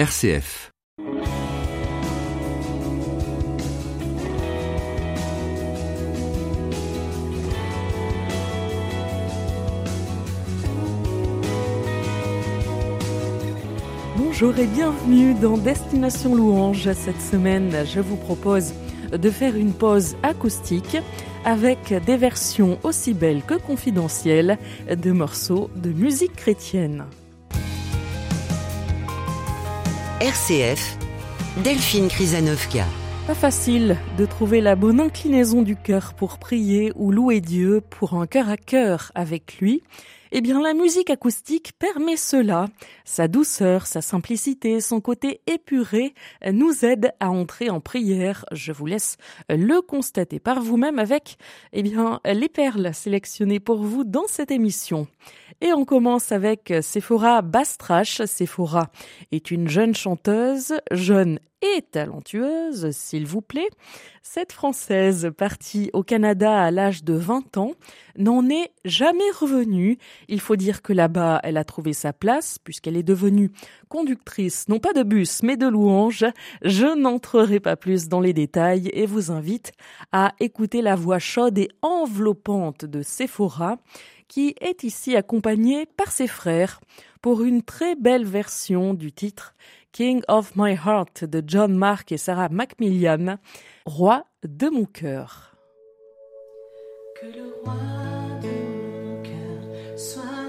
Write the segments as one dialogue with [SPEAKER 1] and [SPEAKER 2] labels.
[SPEAKER 1] RCF.
[SPEAKER 2] Bonjour et bienvenue dans Destination Louange. Cette semaine, je vous propose de faire une pause acoustique avec des versions aussi belles que confidentielles de morceaux de musique chrétienne.
[SPEAKER 3] RCF, Delphine Krizanovka.
[SPEAKER 2] Pas facile de trouver la bonne inclinaison du cœur pour prier ou louer Dieu pour un cœur à cœur avec lui. Eh bien, la musique acoustique permet cela. Sa douceur, sa simplicité, son côté épuré nous aident à entrer en prière. Je vous laisse le constater par vous-même avec, eh bien, les perles sélectionnées pour vous dans cette émission. Et on commence avec Sephora Bastrache. Sephora est une jeune chanteuse, jeune et talentueuse, s'il vous plaît. Cette Française, partie au Canada à l'âge de 20 ans, n'en est jamais revenue. Il faut dire que là-bas, elle a trouvé sa place, puisqu'elle est devenue conductrice, non pas de bus, mais de louange. Je n'entrerai pas plus dans les détails et vous invite à écouter la voix chaude et enveloppante de Sephora, qui est ici accompagnée par ses frères pour une très belle version du titre King of My Heart de John Mark et Sarah Macmillan, Roi de mon cœur.
[SPEAKER 4] Cœur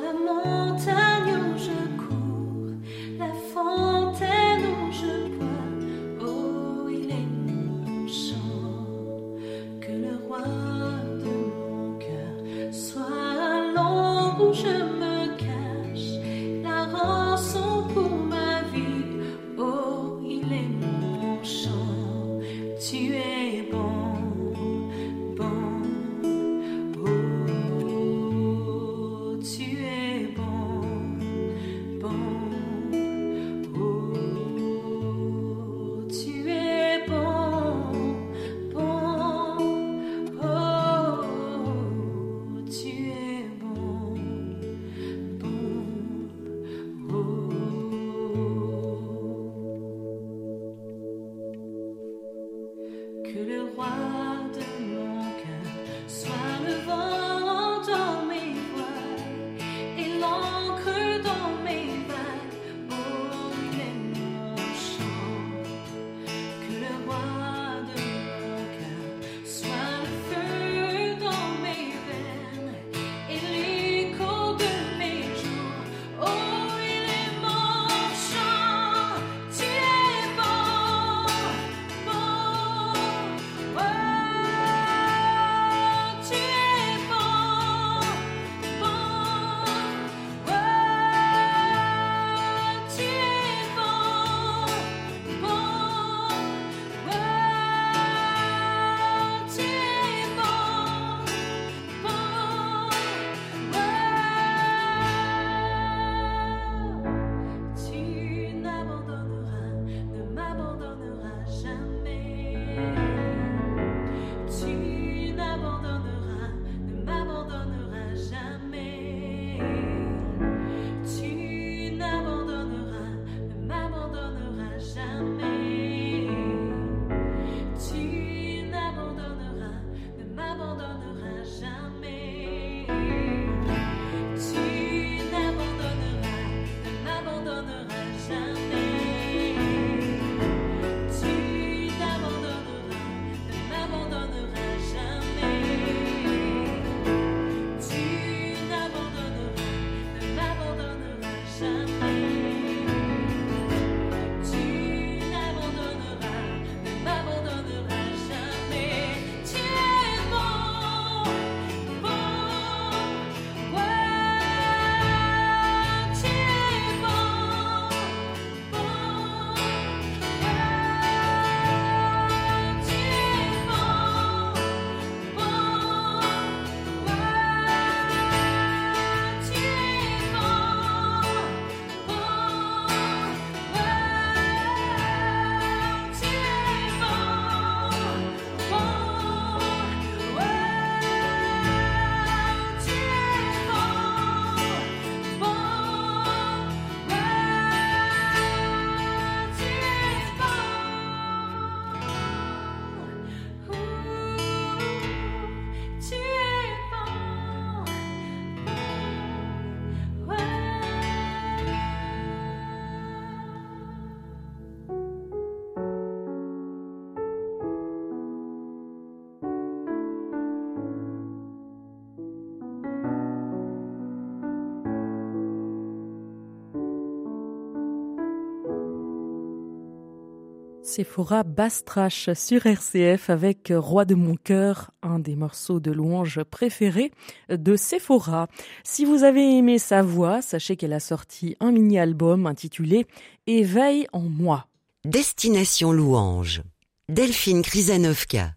[SPEAKER 2] Sephora Bastrache sur RCF avec Roi de mon cœur, un des morceaux de louange préférés de Sephora. Si vous avez aimé sa voix, sachez qu'elle a sorti un mini-album intitulé Éveille en moi.
[SPEAKER 3] Destination louange. Delphine Krizanovka.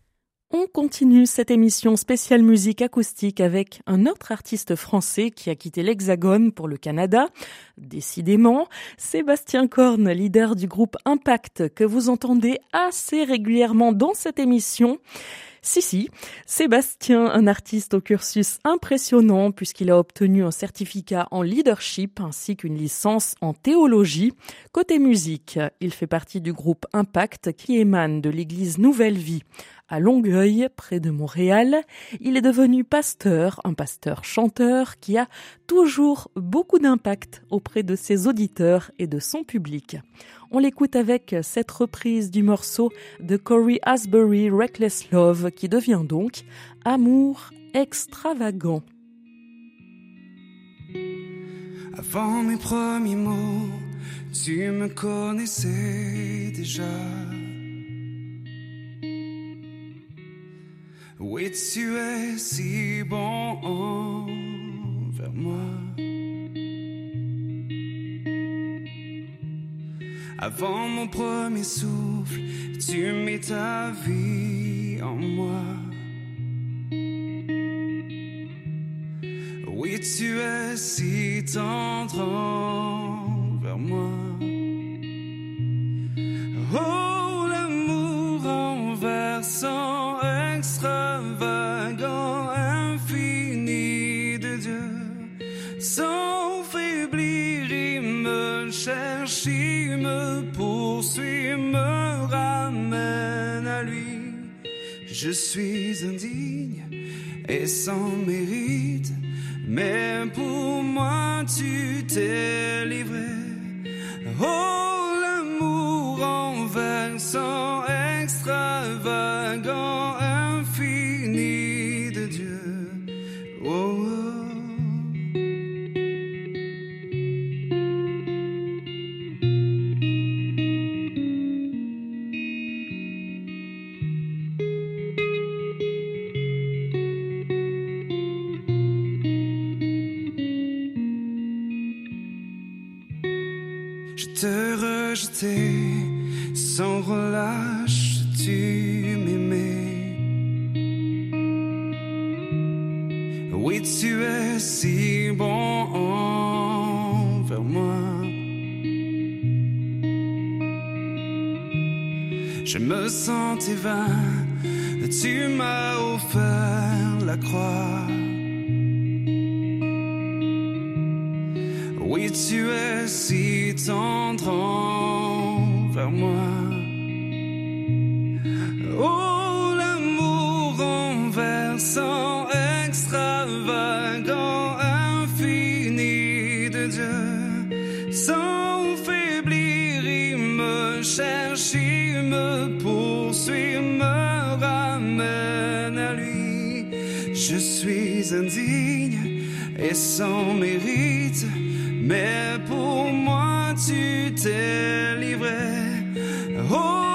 [SPEAKER 2] On continue cette émission spéciale musique acoustique avec un autre artiste français qui a quitté l'Hexagone pour le Canada. Décidément, Sébastien Korn, leader du groupe Impact, que vous entendez assez régulièrement dans cette émission. Si, si, Sébastien, un artiste au cursus impressionnant puisqu'il a obtenu un certificat en leadership ainsi qu'une licence en théologie. Côté musique, il fait partie du groupe Impact qui émane de l'église Nouvelle Vie à Longueuil, près de Montréal. Il est devenu pasteur, un pasteur chanteur qui a toujours beaucoup d'impact auprès de ses auditeurs et de son public. On l'écoute avec cette reprise du morceau de Corey Asbury Reckless Love qui devient donc Amour extravagant.
[SPEAKER 1] Avant mes premiers mots, tu me connaissais déjà. Oui, tu es si bon envers moi? Avant mon premier souffle, tu mets ta vie en moi. Oui, tu es si tendre envers moi? Oh, l'amour envers Je suis indigne et sans mérite, mais tu es si bon envers moi. Je me sentais vain, tu m'as offert la croix. Oui, tu es si tendre sans mérite. Mais pour moi tu t'es livré. Oh,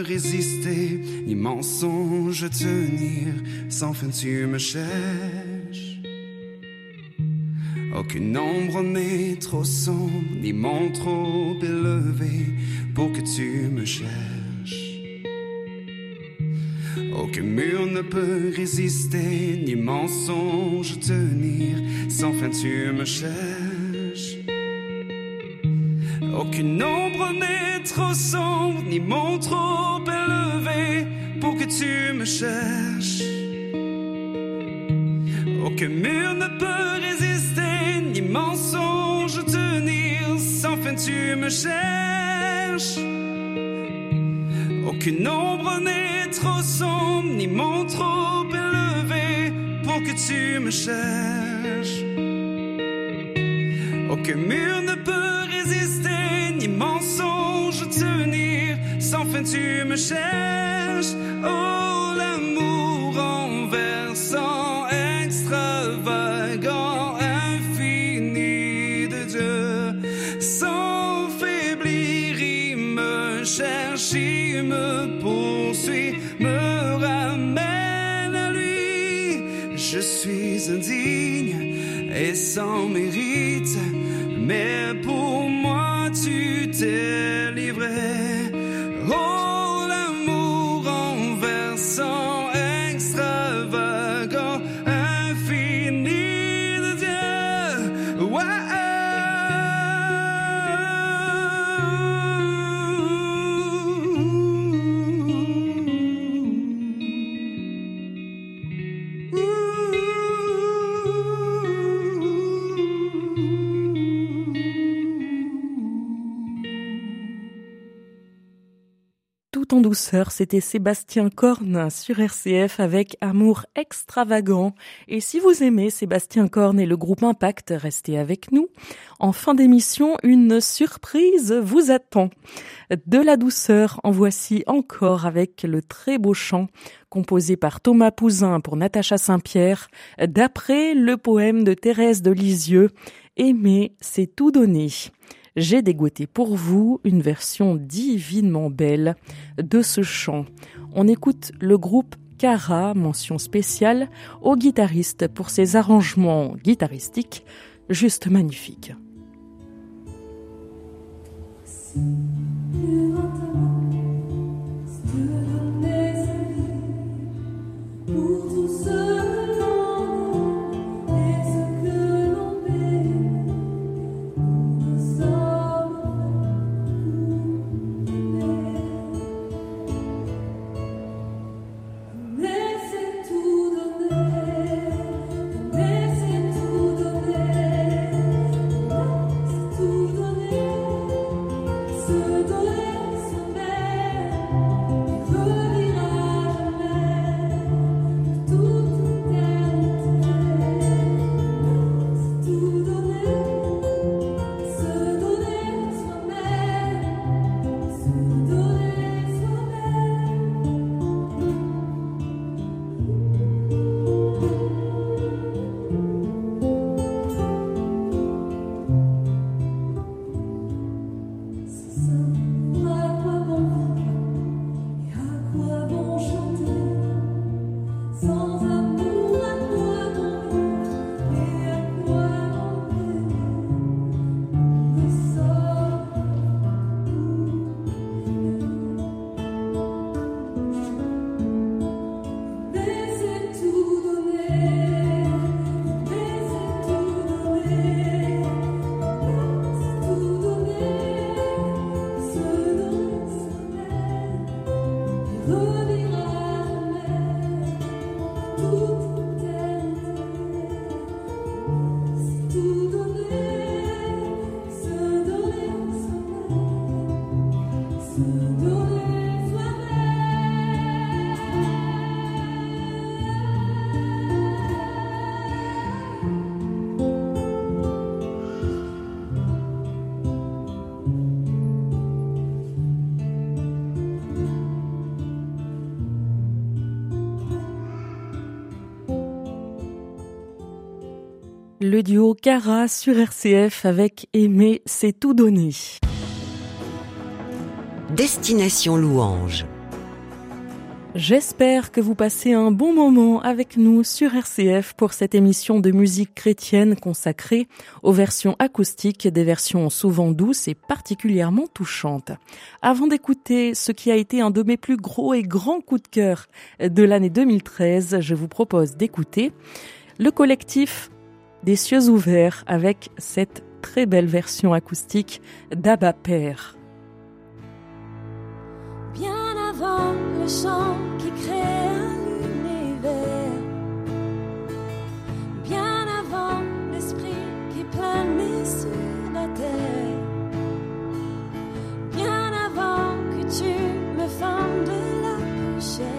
[SPEAKER 1] résister, ni mensonge tenir, sans fin tu me cherches. Aucune ombre n'est trop sombre, ni mon trop élevé pour que tu me cherches. Aucun mur ne peut résister, ni mensonge tenir, sans fin tu me cherches. Aucune ombre n'est trop sombre, ni mon trop élevé, pour que tu me cherches. Aucun mur ne peut résister, ni mensonge tenir. Sans fin, tu me cherches. Aucune ombre n'est trop sombre, ni mon trop élevé pour que tu me cherches. Aucun mur ne peut tu me cherches. Oh, l'amour en versant extravagant, infini de Dieu. Sans faiblir, il me cherche, il me poursuit, me ramène à lui. Je suis indigne et sans mérite,
[SPEAKER 2] C'était Sébastien Korn sur RCF avec Amour extravagant. Et si vous aimez Sébastien Korn et le groupe Impact, restez avec nous. En fin d'émission, une surprise vous attend. De la douceur, en voici encore avec le très beau chant composé par Thomas Pouzin pour Natacha Saint-Pierre, d'après le poème de Thérèse de Lisieux, Aimer, c'est tout donner j'ai dégoté pour vous une version divinement belle de ce chant. On écoute le groupe Cara, mention spéciale, au guitariste pour ses arrangements guitaristiques juste magnifiques. Le duo Cara sur RCF avec Aimer, c'est tout donné.
[SPEAKER 3] Destination Louange.
[SPEAKER 2] J'espère que vous passez un bon moment avec nous sur RCF pour cette émission de musique chrétienne consacrée aux versions acoustiques, des versions souvent douces et particulièrement touchantes. Avant d'écouter ce qui a été un de mes plus gros et grands coups de cœur de l'année 2013, je vous propose d'écouter le collectif des cieux ouverts avec cette très belle version acoustique d'Abba Père.
[SPEAKER 4] Bien avant le chant qui créa l'univers, bien avant l'esprit qui planait sur la terre, bien
[SPEAKER 5] avant que tu me
[SPEAKER 4] fendes la couchère.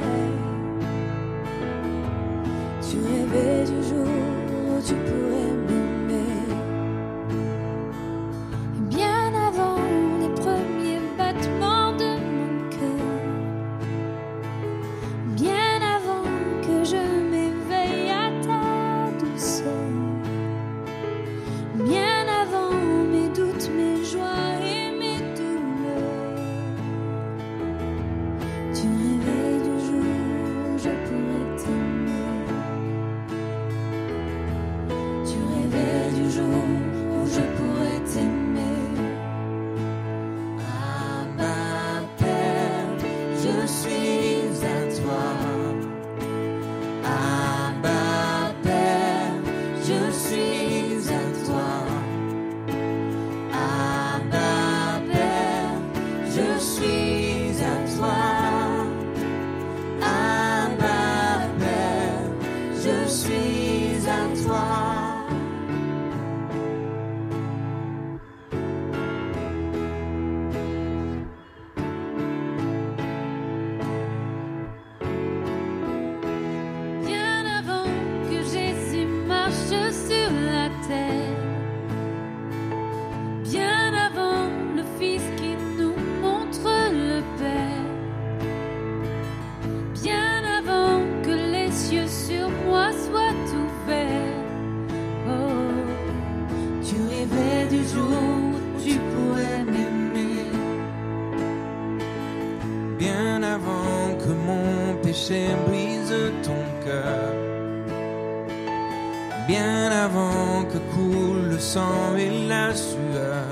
[SPEAKER 5] que coule le sang et la sueur.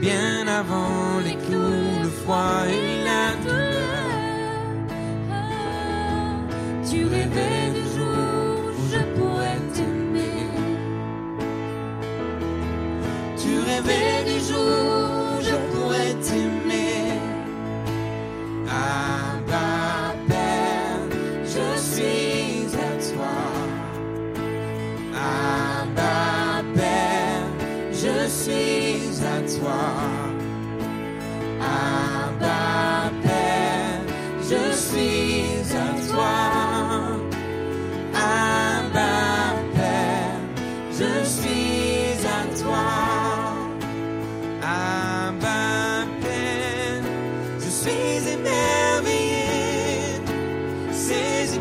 [SPEAKER 5] Bien avant les clous, le froid et la douleur.
[SPEAKER 4] Tu rêvais du jour où je pourrais t'aimer.
[SPEAKER 5] Tu rêvais du jour.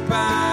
[SPEAKER 5] by.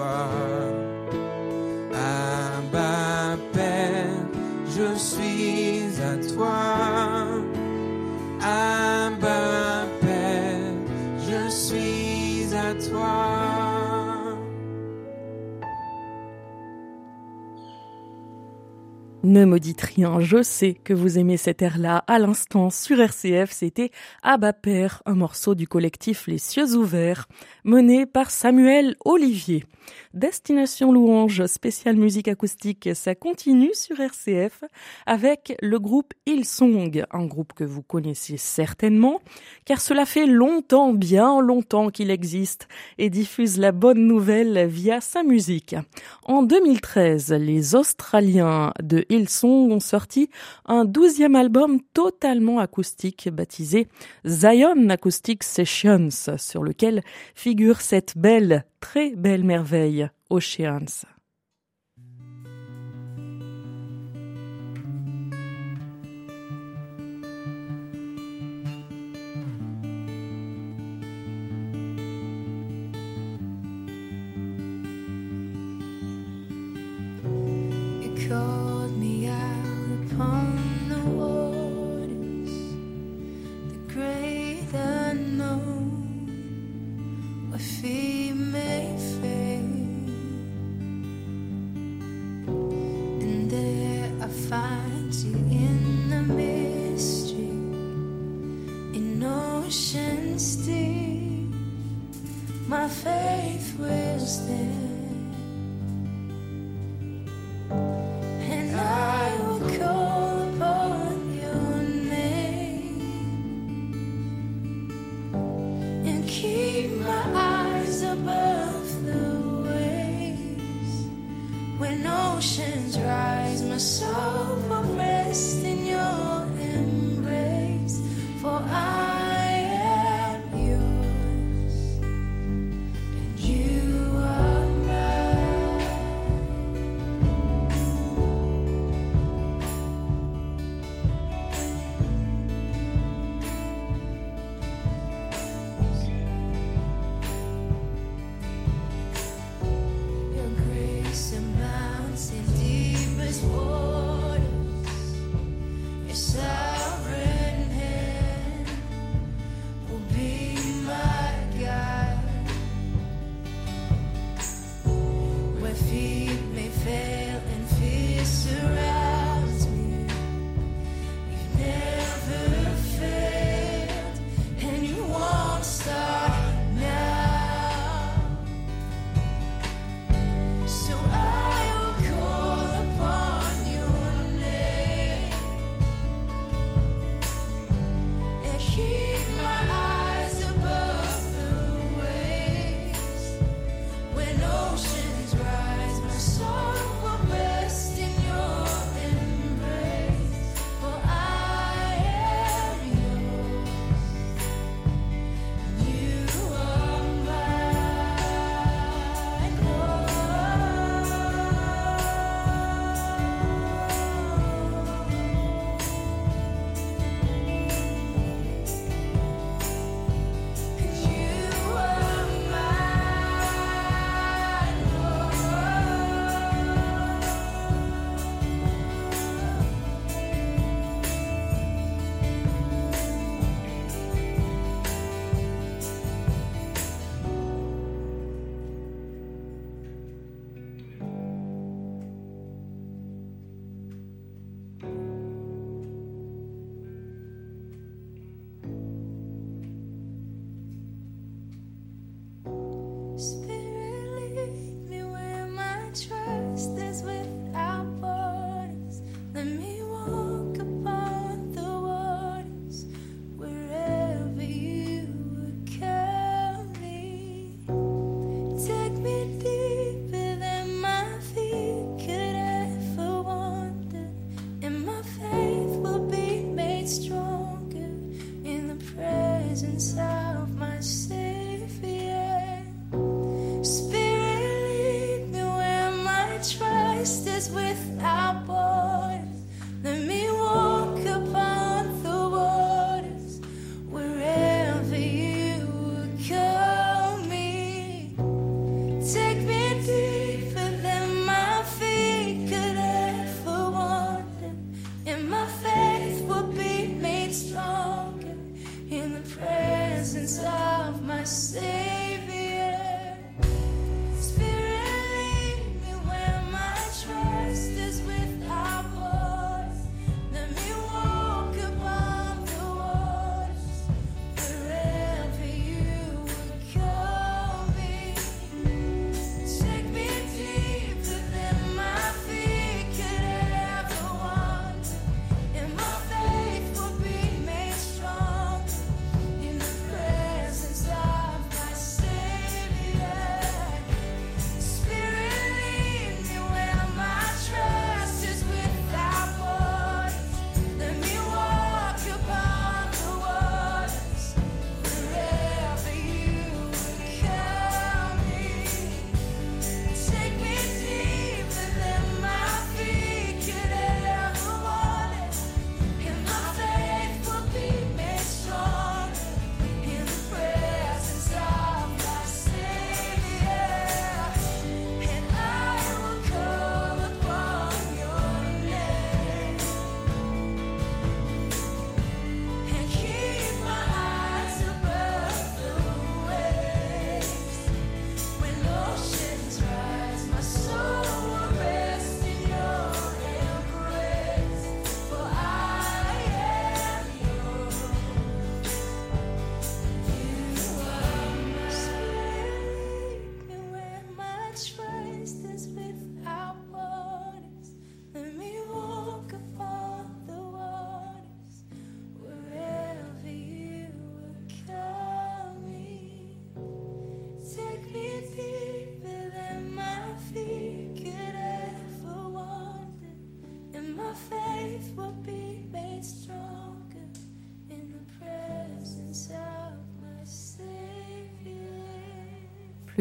[SPEAKER 5] far. Dites rien, je sais que vous aimez cet air-là. À l'instant, sur RCF, c'était Abba Père, un morceau du collectif Les Cieux Ouverts, mené par Samuel Olivier. Destination Louange, spéciale musique acoustique, ça continue sur RCF avec le groupe Hillsong, un groupe que vous connaissez certainement, car cela fait longtemps, bien longtemps qu'il existe et diffuse la bonne nouvelle via sa musique. En 2013, les Australiens de Hillsong ont sorti un douzième album totalement acoustique baptisé Zion Acoustic Sessions, sur lequel figure cette belle très belle merveille, Oceans.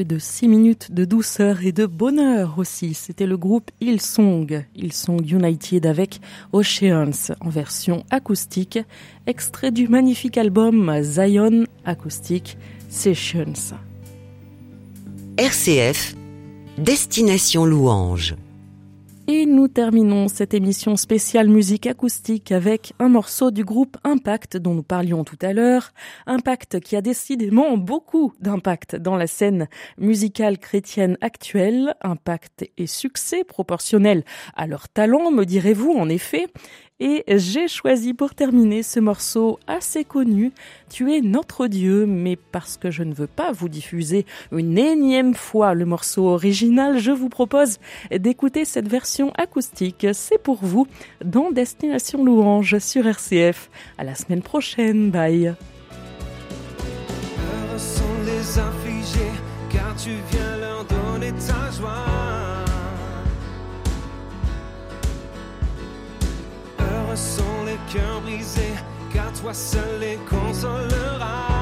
[SPEAKER 2] De six minutes de douceur et de bonheur aussi. C'était le groupe Hillsong, Hillsong United avec Oceans en version acoustique, extrait du magnifique album Zion Acoustic Sessions.
[SPEAKER 3] RCF, Destination Louange.
[SPEAKER 2] Et nous terminons cette émission spéciale musique acoustique avec un morceau du groupe Impact dont nous parlions tout à l'heure. Impact qui a décidément beaucoup d'impact dans la scène musicale chrétienne actuelle. Impact et succès proportionnels à leur talent, me direz-vous en effet. Et j'ai choisi pour terminer ce morceau assez connu, Tu es notre Dieu, mais parce que je ne veux pas vous diffuser une énième fois le morceau original, je vous propose d'écouter cette version acoustique. C'est pour vous dans Destination Louange sur RCF. À la semaine prochaine, bye.
[SPEAKER 6] car tu viens leur donner ta joie. Sont les cœurs brisés, car toi seul les consolera.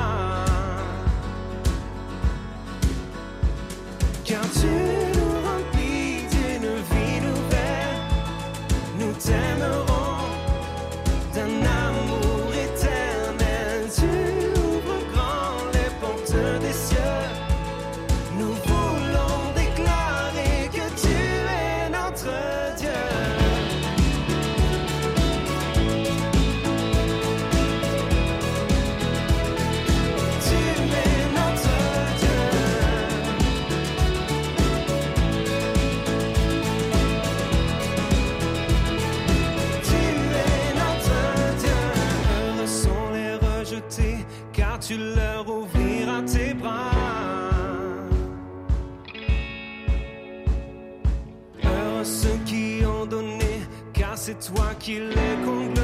[SPEAKER 6] C'est toi qui les comblés.